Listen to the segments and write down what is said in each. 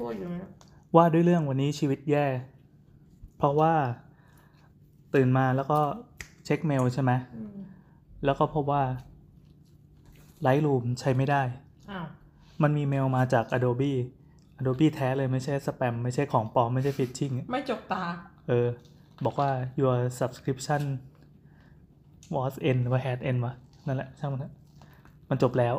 พูดอยู่นะว่าด้วยเรื่องวันนี้ชีวิตแย่ เพราะว่าตื่นมาแล้วก็เช็คเมลใช่ไหมอืมแล้วก็พบว่า Lightroom ใช้ไม่ได้อ้าวมันมีเมลมาจาก Adobe Adobe แท้เลยไม่ใช่สแปมไม่ใช่ของปลอมไม่ใช่ฟิชชิงไม่จกตา เออ บอกว่า your subscription was end ว่า had end วะนั่นแหละช่างมันเถอะมันจบแล้ว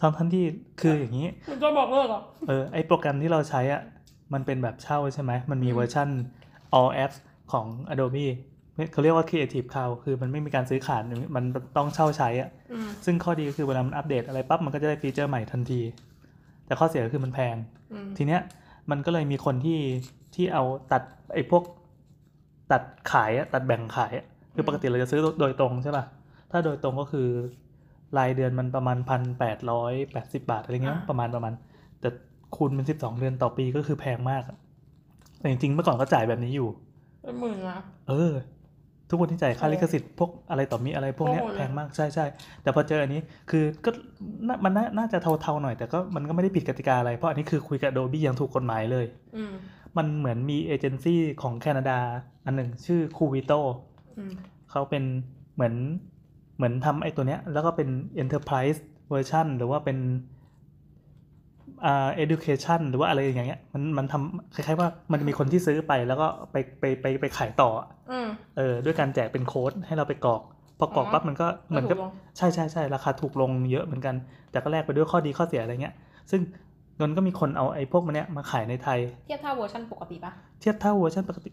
ทั้งทันที่คืออย่างนี้มันจะบอกเลิกเหรอเออไอโปรแกรมที่เราใช้อะมันเป็นแบบเช่าใช่ไหมมันมีเวอร์ชัน all apps ของ Adobe เขาเรียกว่า Creative Cloud คือมันไม่มีการซื้อขาดมันต้องเช่าใช้อะอืมซึ่งข้อดีก็คือเวลามันอัปเดตอะไรปั๊บมันก็จะได้ฟีเจอร์ใหม่ทันที แต่ข้อเสียก็คือมันแพงอืมทีเนี้ยมันก็เลยมีคนที่ที่เอาตัดไอ้พวกตัดขายอะตัดแบ่งขายอะคือปกติเราจะซื้อโดยตรงใช่ป่ะถ้าโดยตรงก็คือ รายเดือนมันประมาณพันแปดร้อยแปดสิบาทอะไรเงี้ยประมาณประมาณ แต่คูณเป็นสิบสองเดือนต่อปีก็คือแพงมากอะแต่จริงๆเมื่อก่อนก็จ่ายแบบนี้อยู่เป็นหมื่นนะเออ ทุกคนที่จ่ายค่าโอ้ลิขสิทธิ์พวกอะไรต่อมีอะไรพวกเนี้ยโอ้โหเลยแพงมากใช่ใช่แต่พอเจออันนี้คือก็น่ามันน่าน่าจะเทาๆหน่อย แต่ก็มันก็ไม่ได้ผิดกติกาอะไรเพราะอันนี้คือคุยกับ Adobe อย่างถูกกฎหมายเลยอืมมันเหมือนมีเอเจนซี่ของแคนาดา อันหนึ่งชื่อคูวิโตอืมเขาเป็นเหมือน เหมือนทำไอ้ตัวเนี้ย แล้วก็เป็น Enterprise Version หรือว่าเป็นอ่า education หรือว่าอะไรอย่างเงี้ย มันมันทำคล้ายๆว่ามันจะมีคนที่ซื้อไปแล้วก็ไปไปไปไปขายต่ออืมเออ ด้วยการแจกเป็นโค้ดให้เราไปกรอกพอกรอกอ๋อปั๊บมันก็เหมือนกับถูกลงใช่ใช่ใช่ราคาถูกลงเยอะเหมือนกัน แต่ก็แลกไปด้วยข้อดีข้อเสียอะไรเงี้ย ซึ่งนนก็มีคนเอาไอ้พวกมันเนี้ยมาขายในไทย เทียบเท่าเวอร์ชันปกติปะเทียบเท่าเวอร์ชันปกติ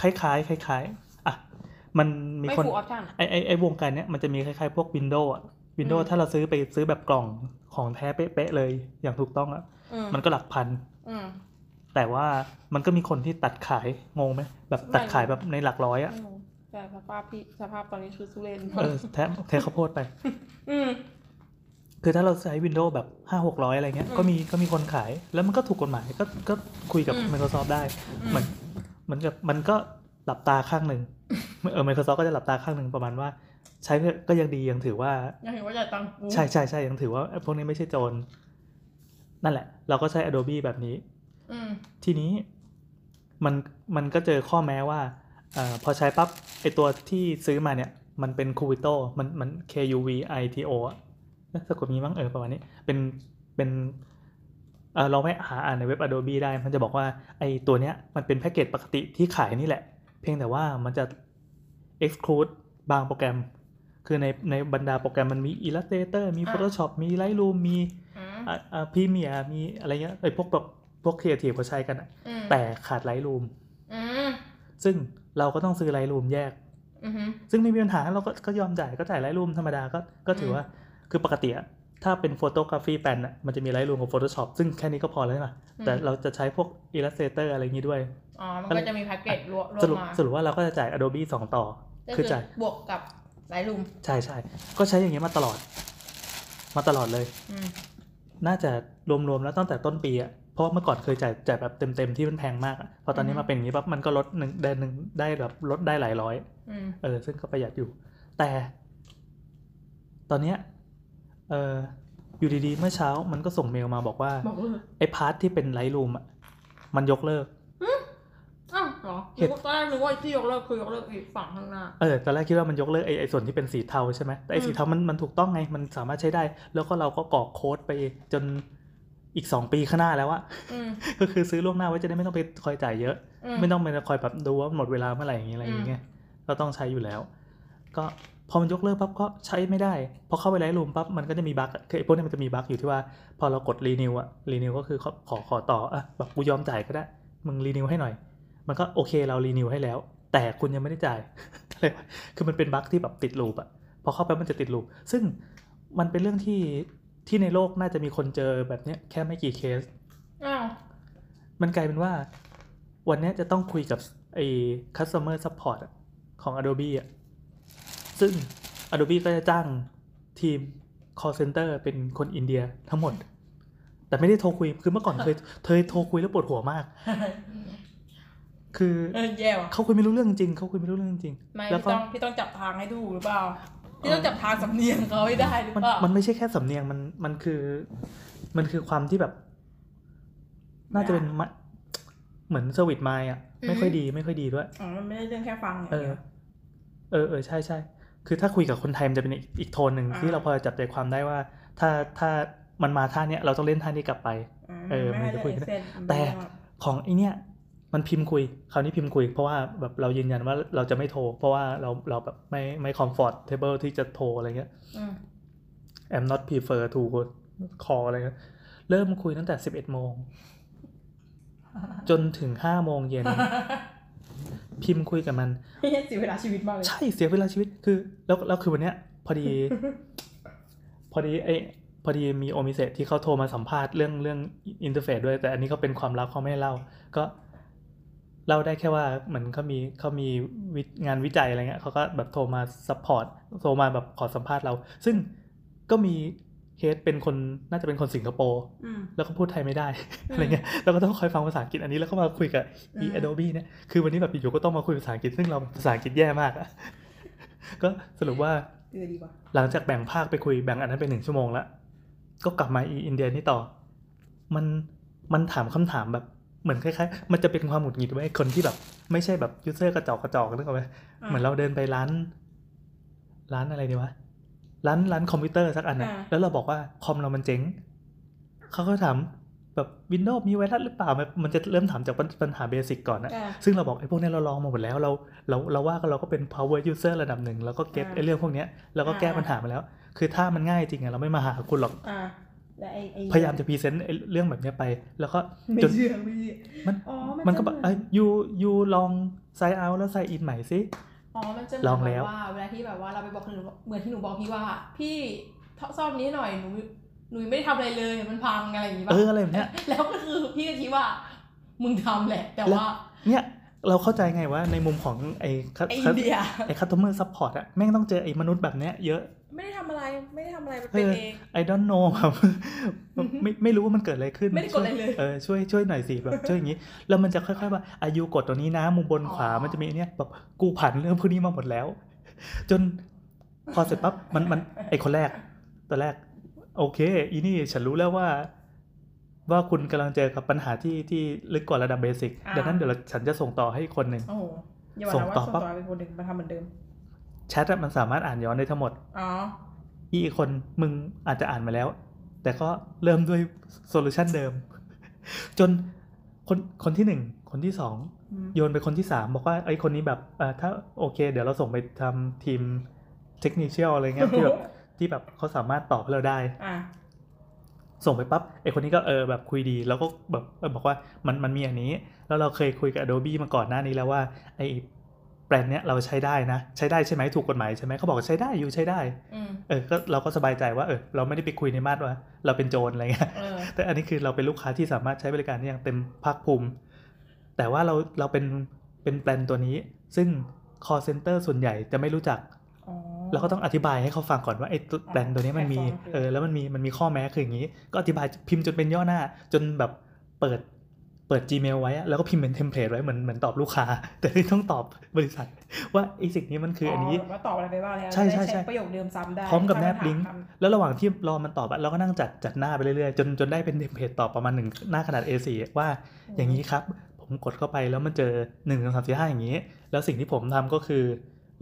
คล้ายๆคล้ายๆอะ มันมีไม่คนฟูลออปชั่นไอไอไอวงการเนี้ยมันจะมีคล้ายๆพวก Windows อะ Windows อืมถ้าเราซื้อไปซื้อแบบกล่องของแท้เป๊ะๆเลยอย่างถูกต้องอะอืมมันก็หลักพันอืมแต่ว่ามันก็มีคนที่ตัดขายงงไหมแบบตัดขายแบบในหลักร้อยอะไม่รู้แต่สภาพพี่สภาพตอนนี้คือสุเรนเออแท้แท้ข้าวโพดไป อืมคือถ้าเราใช้ Windows แบบห้าหกร้อยอะไรเงี้ยอืมก็มีก็มีคนขาย แล้วมันก็ถูกกฎหมายก็ก็คุยกับอืม Microsoft ได้อืมเหมือนเหมือนกับมันก็หลับตาข้างหนึ่ง เออ Microsoft ก็จะหลับตาข้างหนึ่งประมาณว่า ใช้ก็ยังดียังถือว่า ยังเห็นว่าจ่ายตังค์กูใช่ใช่ใช่ยังถือว่าพวกนี้ไม่ใช่โจรนั่นแหละ เราก็ใช้ Adobe แบบนี้อืมทีนี้มันมันก็เจอข้อแม้ว่าอาพอใช้ปั๊บไอตัวที่ซื้อมาเนี่ย มันเป็น c u v i t o มันมัน K U V I T O อะเอ๊ะสะกดมีมั้งเออประมาณนี้ เป็นเป็นเออลองไปหาอ่านในเว็บ Adobe ได้ มันจะบอกว่าไอตัวเนี้ยมันเป็นแพ็กเกจปกติที่ขายนี่แหละเพียงแต่ว่ามันจะ exclude บางโปรแกรม คือในในบรรดาโปรแกรมมันมี Illustrator มี Photoshop มี Lightroom มีอืมอ่าอ่าพรีเมียมีอะไรเงี้ยไอพวกแบบพวกครีเอทีฟเขาใช้กันอะอืมแต่ขาด Lightroom อืมซึ่งเราก็ต้องซื้อ Lightroom แยกอืมซึ่งไม่มีปัญหาเราก็ก็ยอมจ่ายก็จ่าย Lightroom ธรรมดาก็ก็ถือว่าคือปกติอะ ถ้าเป็น Photography Plan อะมันจะมี Lightroom กับ Photoshop ซึ่งแค่นี้ก็พอแล้วใช่ไหมแต่เราจะใช้พวก Illustrator อะไรอย่างนี้ด้วย อ๋อ มันก็จะมีแพ็กเกจรวมรวสมรุปมาสรุปว่าเราก็จะจ่าย Adobe 2 ต่อก็คือจ่ายบวกกับ Lightroom ใช่ใช่ก็ใช้อย่างนี้มาตลอด มาตลอดเลยอืมน่าจะรวมๆแล้วตั้งแต่ต้นปีอะเพราะว่าเมื่อก่อนเคยจ่ายจ่ายแบบเต็มๆที่มันแพงมากอะพอตอนนี้อือฮึมาเป็นอย่างนี้ปั๊บมันก็ลดหนึ่งเดือนหนึ่งได้แบบลดได้หลายร้อยอืมเออ ซึ่งก็ประหยัดอยู่ แต่ ตอนเนี้ย เอออยู่ดีๆ เมื่อเช้ามันก็ส่งเมลมาบอกว่า บอกเลยไอ้ part ที่เป็น Lightroom อะมันยกเลิก อ้าวเหรอเห็นนึกว่าตอนแรกนึกว่าที่ยกเลิกคือยกเลิกอีกฝั่งข้างหน้า เออตอนแรกคิดว่ามันยกเลิกไอ้ไอ้ส่วนที่เป็นสีเทาใช่ไหมแต่ไอ้อืมสีเทามันมันถูกต้องไง มันสามารถใช้ได้ แล้วก็เราก็กรอกโค้ดไปจนอีกสองปีข้างหน้าแล้วอะ อืม ก็คือซื้อล่วงหน้าไว้จะได้ไม่ต้องไปคอยจ่ายเยอะ อืม ไม่ต้องไปคอยแบบดูว่าหมดเวลาเมื่อไหร่อย่างเงี้ยอะไรอย่างเงี้ยก็ต้องใช้อยู่แล้ว ก็ พอมันยกเลิกปั๊บก็ใช้ไม่ได้ พอเข้าไป Lightroom ปั๊บมันก็จะมีบั๊กอะคือไอ้พวกนี้มันจะมีบั๊กอยู่ที่ว่า พอเรากด renew อะ renew ก็คือขอขอขอต่ออะแบบกูยอมจ่ายก็ได้ มึง renew ให้หน่อย มันก็โอเคเรา renew ให้แล้ว แต่คุณยังไม่ได้จ่ายอะไรวะคือมันเป็นบั๊กที่แบบติดลูปอะพอเข้าไปมันจะติดลูปซึ่งมันเป็นเรื่องที่ที่ในโลกน่าจะมีคนเจอแบบเนี้ยแค่ไม่กี่เคสอ้าวมันกลายเป็นว่า วันเนี้ยจะต้องคุยกับไอ้ customer support อะของ Adobe อะ ซึ่ง Adobe ก็จะจ้างทีม call center เป็นคนอินเดียทั้งหมด แต่ไม่ได้โทรคุย คือเมื่อก่อนเคยเคยโทรคุยแล้วปวดหัวมาก คือเออแย่ว่ะเขาคุยไม่รู้เรื่องจริงเขาคุยไม่รู้เรื่องจริงไม่แล้วพี่ก็ต้องพี่ต้องจับทางให้ดูหรือเปล่าพี่ต้องจับทางสำเนียงเขาให้ได้หรือมันเปล่ามันไม่ใช่แค่สำเนียงมันมันคือ มันคือความที่แบบ น่าจะเป็นมะเหมือนเซอร์วิสไมล์อะ ไม่ค่อยดีไม่ค่อยดีด้วยอ๋อมันไม่ได้เรื่องแค่ฟังอย่างเออเดียวเออเออใช่ใช่ คือถ้าคุยกับคนไทยมันจะเป็นอีกอีกโทนหนึ่งอ่าที่เราพอจะจับใจความได้ว่า ถ้าถ้ามันมาท่าเนี้ยเราต้องเล่นท่านี้กลับไป เออมันจะคุยกันไม่ได้แต่เส้นของไอเนี้ยมันพิมพ์คุย คราวนี้พิมพ์คุย เพราะว่าแบบเรายืนยันว่าเราจะไม่โทร เพราะว่าเราเราแบบไม่ไม่ comfortable ที่จะโทรอะไรเงี้ยอืม I'm not prefer to call อะไรเงี้ยเริ่มคุยตั้งแต่11โมงจนถึง5โมงเย็น พิมพ์คุยกับมันไม่ใช่เสียเวลาชีวิตมากเลย ใช่เสียเวลาชีวิตคือ แล้วแล้วคือวันเนี้ย พอดี พอดีไอพอดีมี Omise ที่เขาโทรมาสัมภาษณ์เรื่องเรื่องอินเทอร์เฟซด้วย แต่อันนี้เขาเป็นความลับเขาไม่ให้เล่า ก็เล่าได้แค่ว่าเหมือนเขามีเขามีวิงานวิจัยอะไรเงี้ยเขาก็แบบโทรมา support โทรมาแบบขอสัมภาษณ์เรา ซึ่งก็มี เคสเป็นคนน่าจะเป็นคนสิงคโปร์อืมแล้วก็พูดไทยไม่ได้อืมอะไรเงี้ยเราก็ต้องคอยฟังภาษาอังกฤษอันนี้แล้วก็มาคุยกับอือีม Adobe เนี่ยคือวันนี้แบบอยู่ๆก็ต้องมาคุยภาษาอังกฤษซึ่งเราภาษาอังกฤษแย่มากอะก็สรุปว่าเออดีว่ะหลังจากแบ่งภาคไปคุยแบ่งอันนั้นไปหนึ่งชั่วโมงแล้วก็กลับมาอีอินเดียนี่ต่อ มันมันถามคำถามแบบเหมือนคล้ายๆ มันจะเป็นความหงุดหงิดไว้ยคนที่แบบ ไม่ใช่แบบ user กระจอกกระจอกนึกออกไหมะเหมือนเราเดินไปร้าน ร้านอะไรดีวะ ร้านร้านคอมพิวเตอร์สักอันนะอ่าแล้วเราบอกว่าคอมเรามันเจ๊งเขาก็ถามแบบ Windows มีไวรัสหรือเปล่า มันมันจะเริ่มถามจากปัญปัญหาเบสิกก่อนนะอะซึ่งเราบอกไอ้พวกเนี้ยเราลองมาหมดแล้วเราเราเราว่าก็เราก็เป็น power user ระดับหนึ่ง แล้วก็ get อ่าไอ้เรื่องพวกเนี้ยแล้วก็แก้อ่าปัญหามาแล้ว คือถ้ามันง่ายจริงอะเราไม่มาหาคุณหรอกอะและไอ้ไอ้พยายามจะ present ไอ้เรื่องแบบเนี้ยไป แล้วก็ไม่จนเชื่อไม่เชื่อมันอ๋อมันก็จะแบบเหเอ้ย you you ลอง sign out แล้ว sign in ใหม่สิ อ๋อมันจะเหลมือองนแล้แบบวว่าเวลาที่แบบว่าเราไปบอกคนอื่นว่าเหมือนที่หนูบอกพี่ว่า พี่ซ่อมนี้หน่อยหนูหนูยังไม่ได้ทำอะไรเลยมันพังอะไรอย่างงี้ป่ะเอออะไรแบบเนี้ยแล้วก็คือพี่ก็คิดว่า มึงทำแหละ แต่ว่า เนี่ยเราเข้าใจไงว่าในมุมของไอ้คัไอ้อินเดียไอ้ customer support อะแม่งต้องเจอไอ้มนุษย์แบบเนี้ยเยอะ ไม่ได้ทำอะไรไม่ได้ทำอะไรมันเอเป็นอเอง I don't know ครับ ไม่ไม่รู้ว่ามันเกิดอะไรขึ้นไม่ได้กดอะไรเลยเออช่วยช่วยหน่อยสิแบบช่วยอย่างนี้แล้วมันจะค่อยๆว่าอายุกดตัวนี้นะมุมบนขวาอ๋อ มันจะมีไอ้เนี่ยแบบกูผ่านเรื่องพวกนี้มาหมดแล้ว จนพอเสร็จปั๊บมันมันไอคนแรกตอนแรก โอเค อีนี่ฉันรู้แล้วว่า ว่าคุณกำลังเจอกับปัญหาที่ที่ลึกกว่าระดับเบสิกดังนั้นเดี๋ยวเราฉันจะส่งต่อให้อีกคนหนึ่ง โอ้โหอย่าบอกส่งนะว่าต่อส่งปั๊บ ต่อไปคนหนึ่งมาทำเหมือนเดิม แชทอะมันสามารถอ่านย้อนได้ทั้งหมด อ๋อ อีกคนมึงอาจจะอ่านมาแล้ว แต่ก็เริ่มด้วย solution เดิม จนคนคนที่หนึ่งคนที่สองอืมโยนไปคนที่สามบอกว่าไอ้คนนี้แบบเอ่อถ้าโอเค เดี๋ยวเราส่งไปทำทีมเทคนิคเชียลอะไรเงี้ยที่แบบที่แบบเขาสามารถตอบให้เราได้อะส่งไปปั๊บไอ้คนนี้ก็เออแบบคุยดี แล้วก็แบบเออบอกว่ามันมันมีอันนี้ แล้วเราเคยคุยกับ Adobe มาก่อนหน้านี้แล้วว่าไอ้ แบรนด์เนี้ยเราใช้ได้นะ ใช้ได้ใช่ไหมถูกกฎหมายใช่ไหมเขาบอกว่าใช้ได้อยู่ใช้ได้อืมเออก็เราก็สบายใจว่าเออเราไม่ได้ไปคุยในมาตรว่า เราเป็นโจรอะไรเงี้ยเออแต่อันนี้คือเราเป็นลูกค้าที่สามารถใช้บริการได้อย่างเต็มภาคภูมิ แต่ว่าเราเราเป็นเป็นแบรนด์ตัวนี้ ซึ่ง call center ส่วนใหญ่จะไม่รู้จักอ๋อเราก็ต้องอธิบายให้เขาฟังก่อนว่าไอ้ตัวแบรนด์ตัวนี้มันมีแพลตฟอร์มคือเออแล้วมันมีมันมีข้อแม้คืออย่างนี้ ก็อธิบายพิมพ์จนเป็นย่อหน้าจนแบบเปิด เปิด Gmail ไว้อะแล้วก็พิมพ์เป็น template ไว้เหมือนเหมือนตอบลูกค้า แต่ที่ต้องตอบบริษัท ว่าไอ้สิ่งนี้มันคืออันนี้ว่าตอบอะไรไปบ้างแล้วใช่ใช่จะได้ใช่ประโยคเดิมซ้ำได้พร้อมกับแนบถ้าาลิงก์ถามคแล้วระหว่างที่รอมันตอบอะเราก็นั่งจัดจัดหน้าไปเรื่อยๆ จนจนได้เป็น template ตอบประมาณหนึ่งหน้าขนาด A4 ว่าำอย่างนี้ครับ ผมกดเข้าไปแล้วมันเจอ1นึ่งสองสามสี่ห้าอย่างนี้ แล้วสิ่งที่ผมทำก็คือ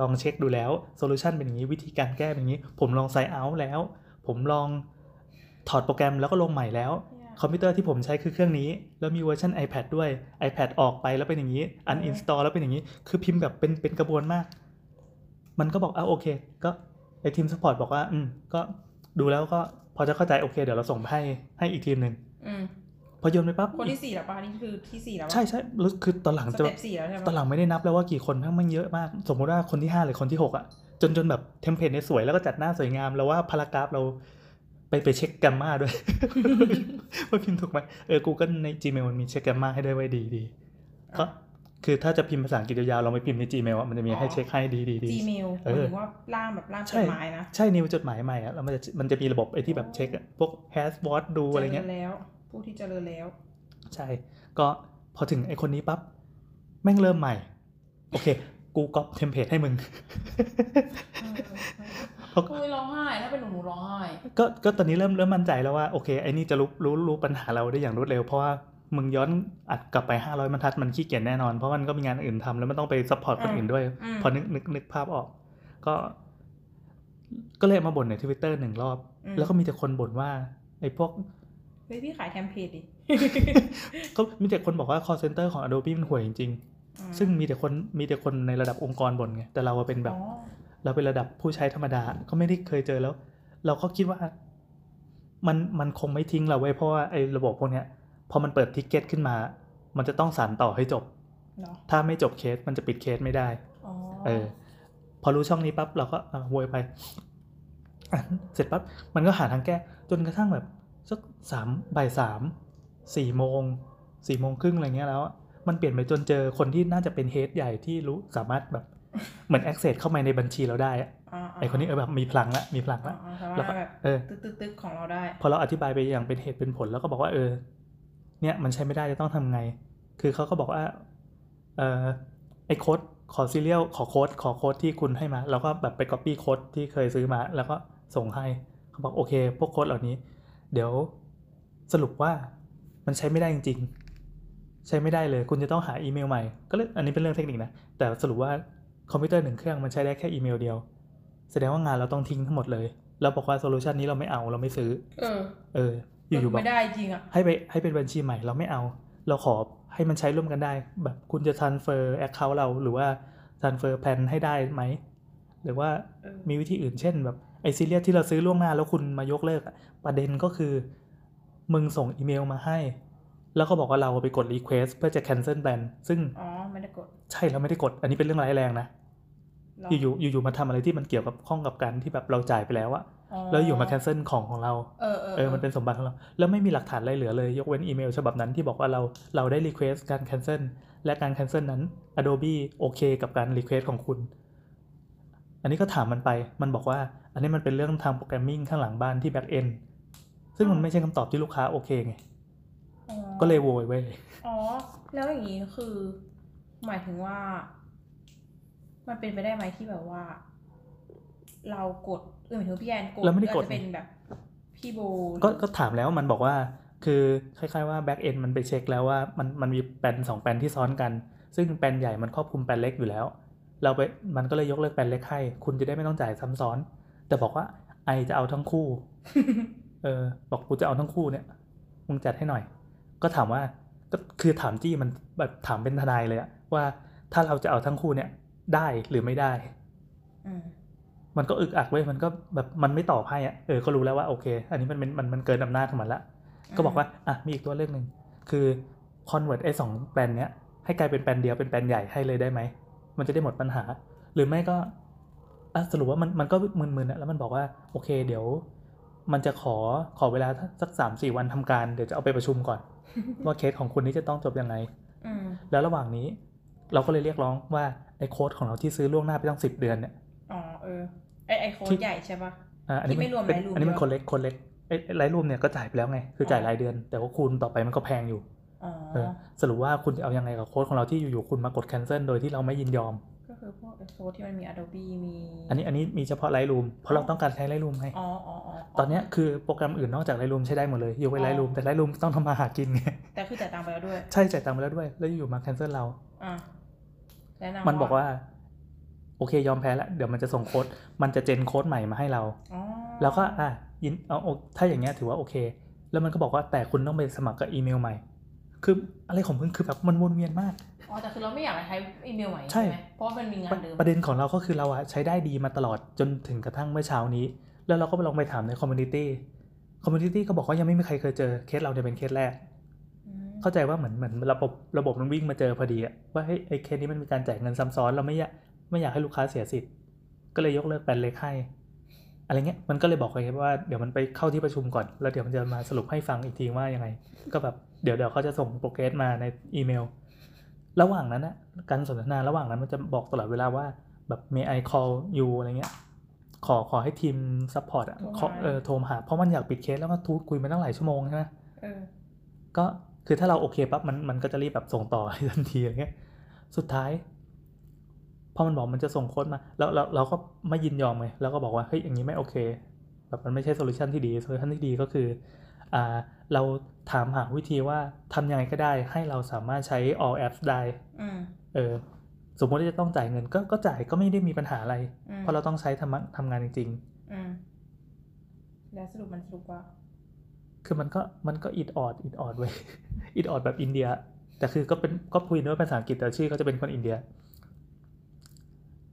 ลองเช็คดูแล้ว solution เป็นอย่างนี้วิธีการแก้เป็นอย่างนี้ ผมลอง sign out แล้ว ผมลองถอดโปรแกรมแล้วก็ลงใหม่แล้วเนี่ย คอมพิวเตอร์ที่ผมใช้คือเครื่องนี้ แล้วมีเวอร์ชัน iPad ด้วย iPad ออกไปแล้วเป็นอย่างนี้ uninstall แล้วเป็นอย่างนี้ คือพิมพ์แบบเป็นเป็นกระบวนมาก มันก็บอกอะโอเค ก็ไอทีม support บอกว่า อืมก็ดูแล้วก็พอจะเข้าใจโอเค เดี๋ยวเราส่งไปให้ให้อีกทีมหนึ่งอืมพอโยนไปปั๊บคนที่สี่แล้วป่ะนี่คือที่สี่แล้วปะใช่ใช่แล้วคือตอนหลังจะ step สี่แล้วใช่ไหมตอนหลังไม่ได้นับแล้วว่ากี่คนทั้งมันเยอะมาก สมมุติว่าคนที่ห้าหรือคนที่หกอะจนจนแบบ template เนี่ยสวยแล้วก็จัดหน้าสวยงามแล้วว่า paragraph เรา ไปไปเช็ค grammar ด้วย ว่าพิมพ์ถูกไหมเออ Google ใน Gmail มันมีเช็ค grammar ให้ด้วยเว้ยดีดีก็คือถ้าจะพิมพ์ภาษาอังกฤษยาวๆเราไปพิมพ์ใน Gmail อะมันจะมีให้เช็คให้ดีดีดี Gmail หเอมายถึงว่าร่างแบบร่างจดหมายใช่นะ ใช่ new จดหมายใหม่อะแล้วมันจะมันจะมีระบบไอ้ที่แบบเช็คอะพวก hash word ดูอะไรเงี้ยจริญแล้วผู้ที่เจริญแล้ว ใช่ ก็พอถึงไอคนนี้ปั๊บแม่งเริ่มใหม่ โอเค กูก๊อป template ให้มึง เพราะคุยร้องไห้ถ้าเป็นหนูหนูร้องไห้ก็ก็ตอนนี้เริ่มเริ่มมั่นใจแล้วว่าโอเคไอ้นี่จะรู้รู้รู้ปัญหาเราได้อย่างรวดเร็วเพราะว่ามึงย้อนอ่านกลับไปห้าร้อยบรรทัดมันขี้เกียจแน่นอนเพราะมันก็มีงานอื่นทำแล้วมันต้องไป support คนอื่นด้วยอืมพอนึกนึกนึกภาพออก ก็ ก็เลยมาบ่นในทวิตเตอร์หนึ่งรอบอืมแล้วก็มีแต่คนบ่นว่า ไอ้พวกเฮ้ยพี่ขาย template ดิก็มีแต่คนบอกว่า call center ของ Adobe มันห่วยจริงอืมๆซึ่งมีแต่คนมีแต่คนในระดับองค์กรบ่นไงแต่เราอะเป็นแบบอ๋อ เราเป็นระดับผู้ใช้ธรรมดาก็ไม่ได้เคยเจอแล้ว เราก็คิดว่ามันมันคงไม่ทิ้งเราเว้ยเพราะว่าไอ้ระบบพวกเนี้ยพอมันเปิด ticket ขึ้นมา มันจะต้องสานต่อให้จบเหรอถ้าไม่จบเคสมันจะปิดเคสไม่ได้อ๋อเออ พอรู้ช่องนี้ปั๊บเราก็อะโวยไปอะเสร็จปั๊บมันก็หาทางแก้ จนกระทั่งแบบสักสามบ่ายสามสี่โมงสี่โมงครึ่งอะไรเงี้ยแล้วอะมันเปลี่ยนไปจนเจอคนที่น่าจะเป็นเฮดใหญ่ที่รู้สามารถแบบ เหมือน access เข้ามาในบัญชีเราได้อะาไอคนนี้เออแบบมีพลังละมีพลังอ่าละอ่าสาแล้วก็มารถแบบเออตึกตึกตึกของเราได้ พอเราอธิบายไปอย่างเป็นเหตุเป็นผลแล้วก็บอกว่าเออ เนี่ยมันใช้ไม่ได้จะต้องทำไง คือเขาก็บอกว่า เออไอโค้ดขอ serial ขอโค้ดขอโค้ดที่คุณให้มา แล้วก็แบบไป copy โค้ดที่เคยซื้อมา แล้วก็ส่งให้เขาบอกโอเค พวกโค้ดเหล่านี้ เดี๋ยวสรุปว่ามันใช้ไม่ได้จริง ๆ ใช้ไม่ได้เลย คุณจะต้องหาอีเมลใหม่ ก็เลยอันนี้เป็นเรื่องเทคนิคนะ แต่สรุปว่า คอมพิวเตอร์หนึ่งเครื่องมันใช้ได้แค่อีเมลเดียว แสดงว่างานเราต้องทิ้งทั้งหมดเลยเราบอกว่า solution นี้เราไม่เอาเราไม่ซื้อ เออ เออ อยู่ๆบอกไม่ได้จริงอะให้ไปให้เป็นบัญชีใหม่เราไม่เอา เราขอให้มันใช้ร่วมกันได้ แบบคุณจะ transfer account เราหรือว่า transfer plan ให้ได้ไหม หรือว่าเออมีวิธีอื่นเช่น แบบไอซีเรียสที่เราซื้อล่วงหน้าแล้วคุณมายกเลิกอะประเด็นก็คือ มึงส่งอีเมลมาให้ แล้วก็บอกว่าเราไปกด request เพื่อจะ cancel plan ซึ่ง อ๋อ ไม่ได้กด ใช่เราไม่ได้กด อันนี้เป็นเรื่องร้ายแรงนะหรอยู่ๆอยู่ๆมาทำอะไรที่มันเกี่ยวกับข้องกับการที่แบบเราจ่ายไปแล้วอะอ๋อแล้วอยู่มา cancel ของของเราเออเออเออมันเป็นสมบัติของเรา แล้วไม่มีหลักฐานอะไรเหลือเลย ยกเว้นอีเมลฉบับนั้นที่บอกว่าเราเราได้ request การ cancel และการ cancel นั้น Adobe โอเคกับการ request ของคุณ อันนี้ก็ถามมันไป มันบอกว่า อันนี้มันเป็นเรื่องทางโปรแกรมมิ่งข้างหลังบ้านที่ back end ซึ่งมันไม่ใช่คำตอบที่ลูกค้าโอเคไงอ๋อก็เลยโวยเว้ยอ๋อ แล้วอย่างนี้คือ หมายถึงว่า มันเป็นไปได้ไหมที่แบบว่า เรากดเออหมายถึงพี่แอนกดเราไม่ได้กดหรืออาจจะเป็นแบบพี่โบก็ก็ถามแล้วมันบอกว่า คือคล้ายๆว่า back end มันไปเช็คแล้วว่ามันมันมีแปลนสองแปลนที่ซ้อนกัน ซึ่งแปลนใหญ่มันครอบคลุมแปลนเล็กอยู่แล้ว เราไปมันก็เลยยกเลิกแปลนเล็กให้ คุณจะได้ไม่ต้องจ่ายซ้ำซ้อน แต่บอกว่าไอจะเอาทั้งคู่ เออ บอกกูจะเอาทั้งคู่เนี่ยมึงจัดให้หน่อย ก็ถามว่า ก็คือถามจี้มันแบบถามเป็นทนายเลยอะว่าถ้าเราจะเอาทั้งคู่เนี่ยได้หรือไม่ได้อืมมันก็อึกอักเว้ยมันก็แบบมันไม่ตอบให้อะเออก็รู้แล้วว่าโอเค อันนี้มันเป็นมันมันเกินอำนาจของมันละก็บอกว่าอะมีอีกตัวเลือกหนึ่งคือ convert ไอ้สองแปลนเนี้ยให้กลายเป็นแปลนเดียวเป็นแปลนใหญ่ให้เลยได้ไหมมันจะได้หมดปัญหา หรือไม่ก็อะสรุปว่ามันมันก็มึนๆอะแล้วมันบอกว่าโอเค เดี๋ยว มันจะขอขอเวลาสักสามสี่วันทำการเดี๋ยวจะเอาไปประชุมก่อน ว่าเคสของคุณนี้จะต้องจบยังไงอืมแล้วระหว่างนี้ เราก็เลยเรียกร้องว่าไอ้โค้ดของเราที่ซื้อล่วงหน้าไปตั้งสิบเดือนเนี่ยอ๋อเออไอไอโค้ที่ดใหญ่ใช่ปะอ่าอันนี้ที่ไม่รวมเป็นรายรูปอันนี้มันด้วยคนเล็กคนเล็กไอ้ไลท์รูมเนี่ยก็จ่ายไปแล้วไงคือจ่ายอ๋อรายเดือน แต่ว่าคูณต่อไปมันก็แพงอยู่อ๋อเออสรุปว่าคุณจะเอายังไงกับโค้ดของเราที่อยู่ๆคุณมากด cancel โดยที่เราไม่ยินยอมก็ คือพวกไอโค้ดที่มันมี Adobe มี อันนี้อันนี้มีเฉพาะ Lightroom เพราะเราต้องการใช้ Lightroom ไงอ๋ออ๋ออ๋อตอนเนี้ยคือโปรแกรมอื่นนอกจาก Lightroom ใช้ได้หมดเลยยกเว้น Lightroom แต่ Lightroom ต้องทำมาหากินไงแต่คือจ่ายตังค์ไปแล้วด้วย ใช่จ่ายตังค์ไปแล้วด้วย แล้วอยู่ๆมา cancel เราอะแนะนำมันบอกว่า โอเคยอมแพ้แล้ว เดี๋ยวมันจะส่งโค้ดมันจะเจนโค้ดใหม่มาให้เราอ๋อแล้วก็อะยินเอาโอถ้าอย่างเงี้ยถือว่าโอเค แล้วมันก็บอกว่าแต่คุณต้องไปสมัครกับอีเมลใหม่ คืออะไรของมึงคือแบบมันวนเวียนมาก อ๋อแต่คือเราไม่อยากใช้อีเมลใหม่ใช่ใช่ไหมเพราะว่ามันมีงาปนระเดิมประเด็นของเราก็คือเราอะใช้ได้ดีมาตลอดจนถึงกระทั่งเมื่อเช้านี้ แล้วเราก็ไปลองไปถามใน community community ก็บอกว่ายังไม่มีใครเคยเจอเคสเราเนี่ยเป็นเคสแรกอืมเข้าใจว่าเหมือนเหมือนระบบระบบมันวิ่งมาเจอพอดีอะว่าเฮ้ยไอ้เคสนี้มันมีการจ่ายเงินซ้ำซ้อนเราไม่อยากไม่อยากให้ลูกค้าเสียสิทธิ์ ก็เลยยกเลิก plan เล็กให้อะไรเงี้ยมันก็เลยบอกเลยว่าเดี๋ยวมันไปเข้าที่ประชุมก่อน แล้วเดี๋ยวมันจะมาสรุปให้ฟังอีกทีว่ายังไง ก็แบบเดี๋ยวเดี๋ยวเขาจะส่ง progress มาในอีเมล ระหว่างนั้นนะการสนทนาระหว่างนั้นมันจะบอกตลอดเวลาว่าแบบ may I call you อะไรเงี้ย ขอขอให้ทีม support อะขอเออโทรมาหา เพราะมันอยากปิดเคสแล้วก็กูคุยมาตั้งหลายชั่วโมงใช่ไหมเออก็คือถ้าเราโอเคปั๊บมันมันก็จะรีบแบบส่งต่อให้ทันทีอะไรเงี้ย สุดท้ายพอมันบอกมันจะส่งโค้ดมา แล้วเราเราก็ไม่ยินยอมไงแล้วก็บอกว่าเฮ้ยอย่างนี้ไม่โอเค แบบมันไม่ใช่ solution ที่ดี solution ที่ดีก็คืออ่า เราถามหาวิธีว่าทำยังไงก็ได้ ให้เราสามารถใช้ all apps ได้อืมเออสมมติว่าจะต้องจ่ายเงินก็ก็จ่ายก็ไม่ได้มีปัญหาอะไรอืมเพราะเราต้องใช้ทำทำงานจริงอืมแล้วสรุปมันสรุปว่าๆคือมันก็มันก็อิดออดอิดออดเว้ยอิดออดแบบอินเดีย แต่คือก็เป็นก็คุยด้วยภาษาอังกฤษแต่ชื่อเขาจะเป็นคนอินเดีย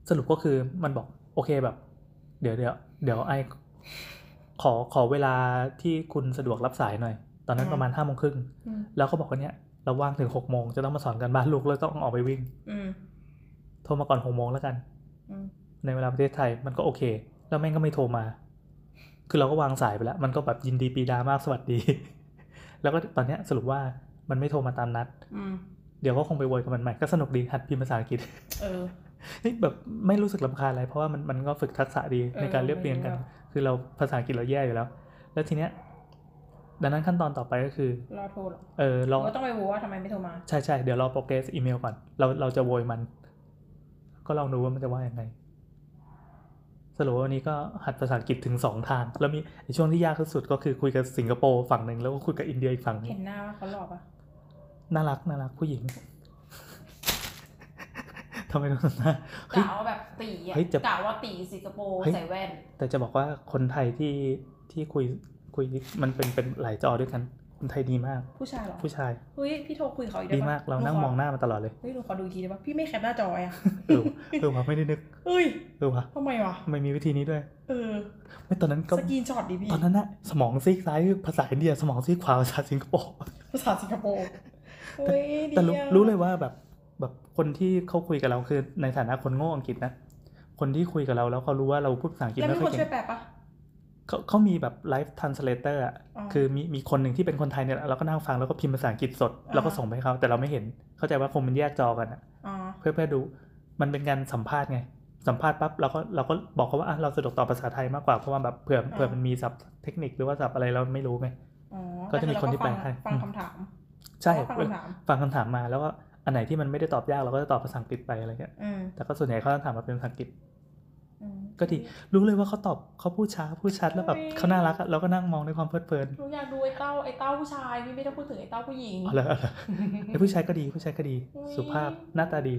สรุปก็คือมันบอกโอเคแบบ เดี๋ยวเดี๋ยวเดี๋ยวไอ ขอขอเวลาที่คุณสะดวกรับสายหน่อย ตอนนั้นประมาณห้าโมงครึ่งอืมแล้วเขาบอกว่าเนี่ยเราว่างถึงหกโมงจะต้องมาสอนกันบ้านลูกเลยต้องออกไปวิ่งอืมโทรมาก่อนหกโมงแล้วกันอืมในเวลาประเทศไทยมันก็โอเค แล้วแม่งก็ไม่โทรมา คือเราก็วางสายไปแล้ว มันก็แบบยินดีปีดามากสวัสดี แล้วก็ตอนเนี้ยสรุปว่ามันไม่โทรมาตามนัดอืมเดี๋ยวก็คงไปโวยกับมันใหม่ก็สนุกดีหัดพิมพ์ภาษาอังกฤษ เออนี่ แบบไม่รู้สึกลำคาญอะไรเพราะว่ามันมันก็ฝึกทักษะดีเออในการเรียบเรียงกันไม่รู้คือเราภาษาอังกฤษเราแย่อยู่แล้ว แล้วทีเนี้ยดังนั้นขั้นตอนต่อไปก็คือ รอโทรเหรอเออเราเราก็ต้องไปรู้ว่าทำไมไม่โทรมา ใช่ใช่เดี๋ยวเราโปรเกรสอีเมลก่อน เราเราจะโวยมัน ก็ลองดูว่ามันจะว่ายังไงสรุปว่าวันนี้ก็หัดภาษาอังกฤษถึงสองทาง แล้วมีไอ้ช่วงที่ยากที่สุดก็คือคุยกับสิงคโปร์ฝั่งหนึ่งแล้วก็คุยกับอินเดียอีกฝั่งหนึ่งเห็นหน้าว่าเขาหลอกปะน่ารักน่ารักผู้หญิง ทำไมต้องทำหน้าเฮ้ยกะว่าแบบตีอะเฮ้ยจะกะว่าตีสิงคโปร์เฮ้ยใส่แว่น แต่จะบอกว่าคนไทยที่ที่คุยคุยมันเป็นเป็นหลายจอด้วยกัน คนไทยดีมาก ผู้ชายเหรอ ผู้ชายเฮ้ยพี่โทรคุยกับเขาอีกได้ดีปะมาก เรานั่งขมองหน้ามันตลอดเลยเฮ้ยหนูขอดูอีกทีได้ปะพี่ไม่แคปหน้าจอไอะเออเออวะไม่ได้นึกเฮ้ยเออวะทำไมวะทำไมมีวิธีนี้ด้วย เออ ไม่ตอนนั้นก็สกรีนช็อตดิพี่ตอนนั้นอะสมองซีกซ้ายคือภาษาอินเดีย สมองซีกขวาภาษาสิงคโปร์ภาษาสิงคโปร์เฮ้ยดีแต่รู้อะรู้เลยว่าแบบ แบบคนที่เขาคุยกับเราคือในฐานะคนโง่อังกฤษนะ คนที่คุยกับเราแล้วเขารู้ว่าเราพูดภาษาอังกฤษแล้วไม่มีค่คอยช่วยแปลปะเขาเขามีแบบ live translator อะอ๋อคือมีมีคนหนึ่งที่เป็นคนไทยเนี่ยเราก็นั่งฟังแล้วก็พิมพ์ภาษาอังกฤษสดอ่าแล้วก็ส่งไปให้เขาแต่เราไม่เห็นเข้าใจว่าคงมันแยกจอกันอะอ๋อเพื่อเพื่อดูมันเป็นการสัมภาษณ์ไง สัมภาษณ์ปั๊บเราก็เราก็บอกเขาว่าอะเราสะดวกตอบภาษาไทยมากกว่าเพราะว่าแบบเผื่อเผื่อมันมีศัพท์เทคนิคหรือว่าศัพท์อะไรเราไม่รู้ไงอ๋อก็จะมีคนที่แปลให้ฟังคำถาม ใช่ฟังคำถามฟังคำถามมาแล้วก็ อันไหนที่มันไม่ได้ตอบยากเราก็จะตอบภาษาอังกฤษไปอะไรเงี้ยอืมแต่ก็ส่วนใหญ่เขาจะถามมาเป็นภาษาอังกฤษอืมก็ดีรู้เลยว่าเขาตอบเขาพูดช้าพูดชัดแล้วแบบเฮ้ยเขาน่ารักอะเราก็นั่งมองด้วยความเพลิดเพลินหนูอยากดูไอ้เต้าไอ้เต้าผู้ชายพี่ไม่ต้องพูดถึงไอ้เต้าผู้หญิงเอาเลยเอาเลยไอ้ผู้ชายก็ดีผู้ชายก็ดีอุ๊ยสุภาพหน้าตาดี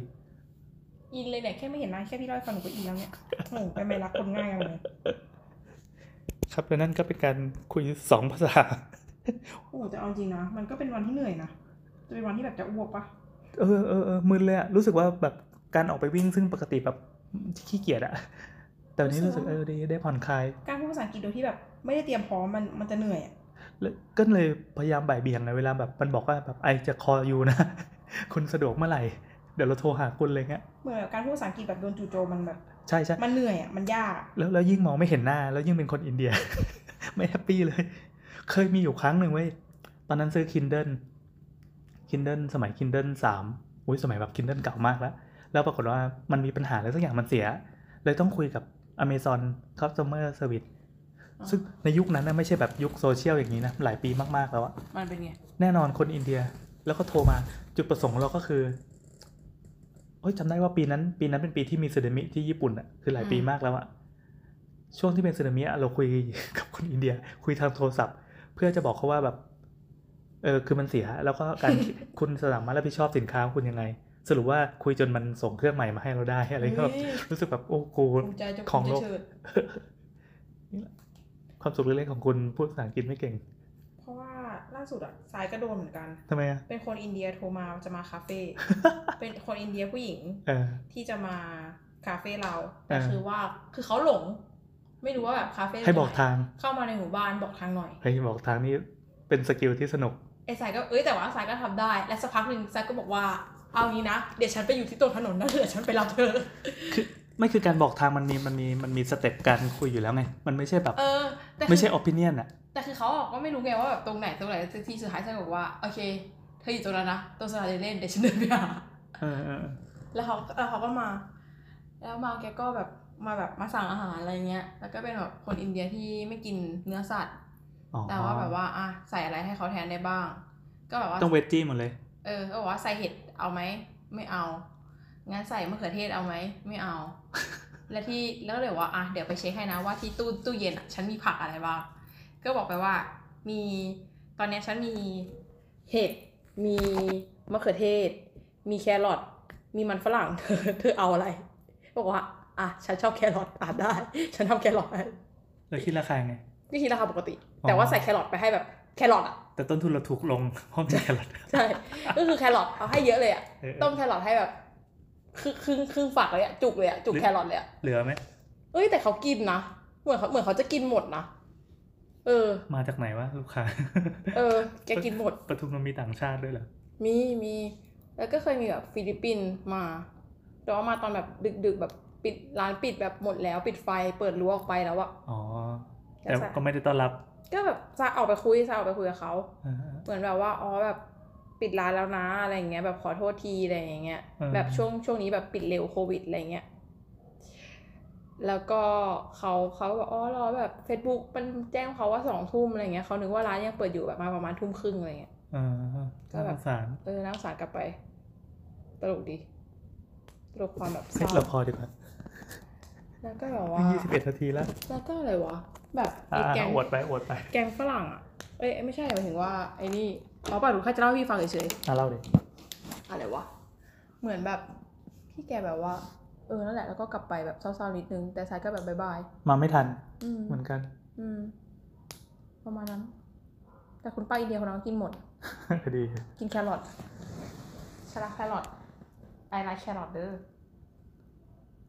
อินเลยเนี่ยแค่ไม่เห็นหน้าแค่พี่เล่าให้ฟังหนูก็อินแล้วเนี่ยโอ้โหไปไม่รักคนง่ายจังเลยครับแล้วนั่นก็เป็นการคุยสองภาษาโอ้โหแต่เอาจริงนะมันก็เป็นวันที่เหนื่อยนะจะเป็นวันที่แบบจะอ้วกปะ เออเออเออมึนเลยอะรู้สึกว่าแบบการออกไปวิ่งซึ่งปกติแบบขี้เกียจอะแต่วันนี้รู้สึกเออดีได้ผ่อนคลาย การพูดภาษาอังกฤษโดยที่แบบ ไม่ได้เตรียมพร้อมมันมันจะเหนื่อยอะแล้วก็เลยพยายามบ่ายเบี่ยงในเวลาแบบมันบอกว่าแบบไอจะคออยู่นะ คุณสะดวกเมื่อไหร่ เดี๋ยวเราโทรหาคุณอะไรเงี้ยเหมือนแบบการพูดภาษาอังกฤษแบบโดนจู่โจมมันแบบใช่ใช่มันเหนื่อยอะมันยากอะแล้วแล้วยิ่งมองไม่เห็นหน้า แล้วยิ่งเป็นคนอินเดีย ไม่แฮปปี้เลย เคยมีอยู่ครั้งหนึ่งเว้ยตอนนั้นซื้อ Kindle Kindle สมัย Kindle สามอุ้ยสมัยแบบ Kindle เก่ามากแล้ว แล้วปรากฏว่ามันมีปัญหาอะไรสักอย่างมันเสีย เลยต้องคุยกับ Amazon Customer Service ซึ่งในยุคนั้นนะไม่ใช่แบบยุคโซเชียลอย่างนี้นะ หลายปีมาก ๆ แล้วอะมันเป็นไง แน่นอนคนอินเดียแล้วก็โทรมาจุดประสงค์ของเราก็คือเฮ้ยจำได้ว่าปีนั้น ปีนั้นเป็นปีที่มีสึนามิที่ญี่ปุ่นอะคือหลายปีอืมมากแล้วอะช่วงที่เป็นสึนามิอะเราคุยกับคนอินเดีย คุยทางโทรศัพท์ เพื่อจะบอกเขาว่าแบบ เออคือมันเสียแล้วก็การคุณสามารถรับผิดชอบสินค้าของคุณยังไง สรุปว่าคุยจนมันส่งเครื่องใหม่มาให้เราได้อะไรก็แบบเฮ้ยรู้สึกแบบโอ้กูภูมิใจเจะของโลกเชิดความสุขเล็กๆของคุณพูดภาษาอังกฤษไม่เก่ง เพราะว่าล่าสุดอะซาก็โดนเหมือนกันทำไมอะเป็นคนอินเดียโทรมาจะมาคาเฟ่เป็นคนอินเดียผู้หญิงเออที่จะมาคาเฟ่เราแต่อ่าคือว่าคือเขาหลง ไม่รู้ว่าแบบคาเฟ่ให้บอกทาง เข้ามาในหมู่บ้านบอกทางหน่อยให้บอกทางนี้เป็น skill ที่สนุก ไอ้สายก็เอ้ยแต่ว่าสายก็ทำได้ และสักพักหนึ่งสายก็บอกว่า เอางี้นะ เดี๋ยวฉันไปอยู่ที่ตรงถนนนะเดี๋ยวฉันไปรับเธอคือไม่คือการบอกทางมันมีมันมีมันมีสเต็ปการคุยอยู่แล้วไง มันไม่ใช่แบบเออแต่คือไม่ใช่อ p ิเนียนอะแต่คือเขาบอกว่าไม่รู้ไงว่าแบบตรงไหนตรงไหนที่สุดท้ายสายบอกว่าโอเค เธออยู่ตรงนั้นนะตรงสนามเด็กเล่นเดี๋ยวฉันเดินไปหาเออเออเออแล้วเขาแล้วเขาก็มา แล้วมาแกก็แบบมาแบบมาสั่งอาหารอะไรเงี้ย แล้วก็เป็นแบบคนอินเดียที่ไม่กินเนื้อสัตว์อ๋อ แต่ว่าแบบว่าอะใส่อะไรให้เขาแทนได้บ้าง ก็แบบว่าต้องเวจจี้หมดเลย เออก็บอกว่าใส่เห็ดเอาไหมไม่เอางั้นใส่มะเขือเทศเอาไหมไม่เอา และที่แล้วเดี๋ยวว่าอะเดี๋ยวไปเช็คให้นะว่าที่ตู้ตู้เย็นอะฉันมีผักอะไรบ้างก็บอกไปว่ามีตอนเนี้ยฉันมีเห็ดมีมะเขือเทศ มีแครอทมีมันฝรั่งเธอเธอเอาอะไรบอกว่า อะฉันชอบแครอทอ่านได้ ฉันทำแครอทให้เราคิดราคาไง นี่คิดราคาปกติอ๋อแต่ว่าใส่แครอทไปให้แบบแครอทอะแต่ต้นทุนเราถูกลงเพราะมีแครอทใช่ก็คือแครอทเอาให้เยอะเลยอะเออต้มแครอทให้แบบครึ่งครึ่งครึ่งฝักเลยอะจุกเลยอะจุกแครอทเลยอะเหลือไหมเอ้ยแต่เขากินนะเหมือนเขาเหมือนเขาจะกินหมดนะเออ มาจากไหนวะลูกค้า เออ แกกินหมดปทุมมันมีต่างชาติด้วยเหรอ มีมี แล้วก็เคยมีแบบฟิลิปปินส์มาแต่ว่ามาตอนแบบดึกๆแบบปิดร้านปิดแบบหมดแล้ว ปิดไฟเปิดรั้วออกไปแล้วอะอ๋อ แต่แต่ซาก็ไม่ได้ต้อนรับ ก็แบบซาออกไปคุยซาออกไปคุยกับเขาอ่าเหมือนแบบว่าอ๋อแบบปิดร้านแล้วนะอะไรอย่างเงี้ยแบบขอโทษทีอะไรอย่างเงี้ยอืมแบบช่วงช่วงนี้แบบปิดเร็วโควิดอะไรเงี้ยแล้วก็เขาเขาบอกอ๋อรอแบบ Facebook มันแจ้งเขาว่าสองทุ่มอะไรเงี้ยเขานึกว่าร้านยังเปิดอยู่แบบมาประมาณทุ่มครึ่งอะไรเงี้ยอ่าก็แบบน่าสงสารเออนั่งสารกลับไป ตลกดีตลกความแบบเศเซ็ตร้าเราพอดีกว่าแล้วก็แบบว่ายี่สิบเอ็ดนาทีแล้ว แล้วก็อะไรวะ แบบอ่าไอ้แกงอวดไปอวดไป แกงฝรั่งอะเอ้ยไม่ใช่หมายถึงว่าไอ้นี่เขาป่ะหรือแค่จะเล่าให้พี่ฟังเฉยๆอะเล่าดิอะไรวะเหมือนแบบพี่แกแบบว่า เออนั่นแหละแล้วก็กลับไปแบบเศร้าๆนิดนึง แต่ซายก็แบบบายบายมาไม่ทันอืมเหมือนกัน อืม ประมาณนั้น แต่คุณป้าอินเดียคนนั้นกินหมดพอดีกินแครอทชาลาแครอทไอไลค์แครอทเด้อ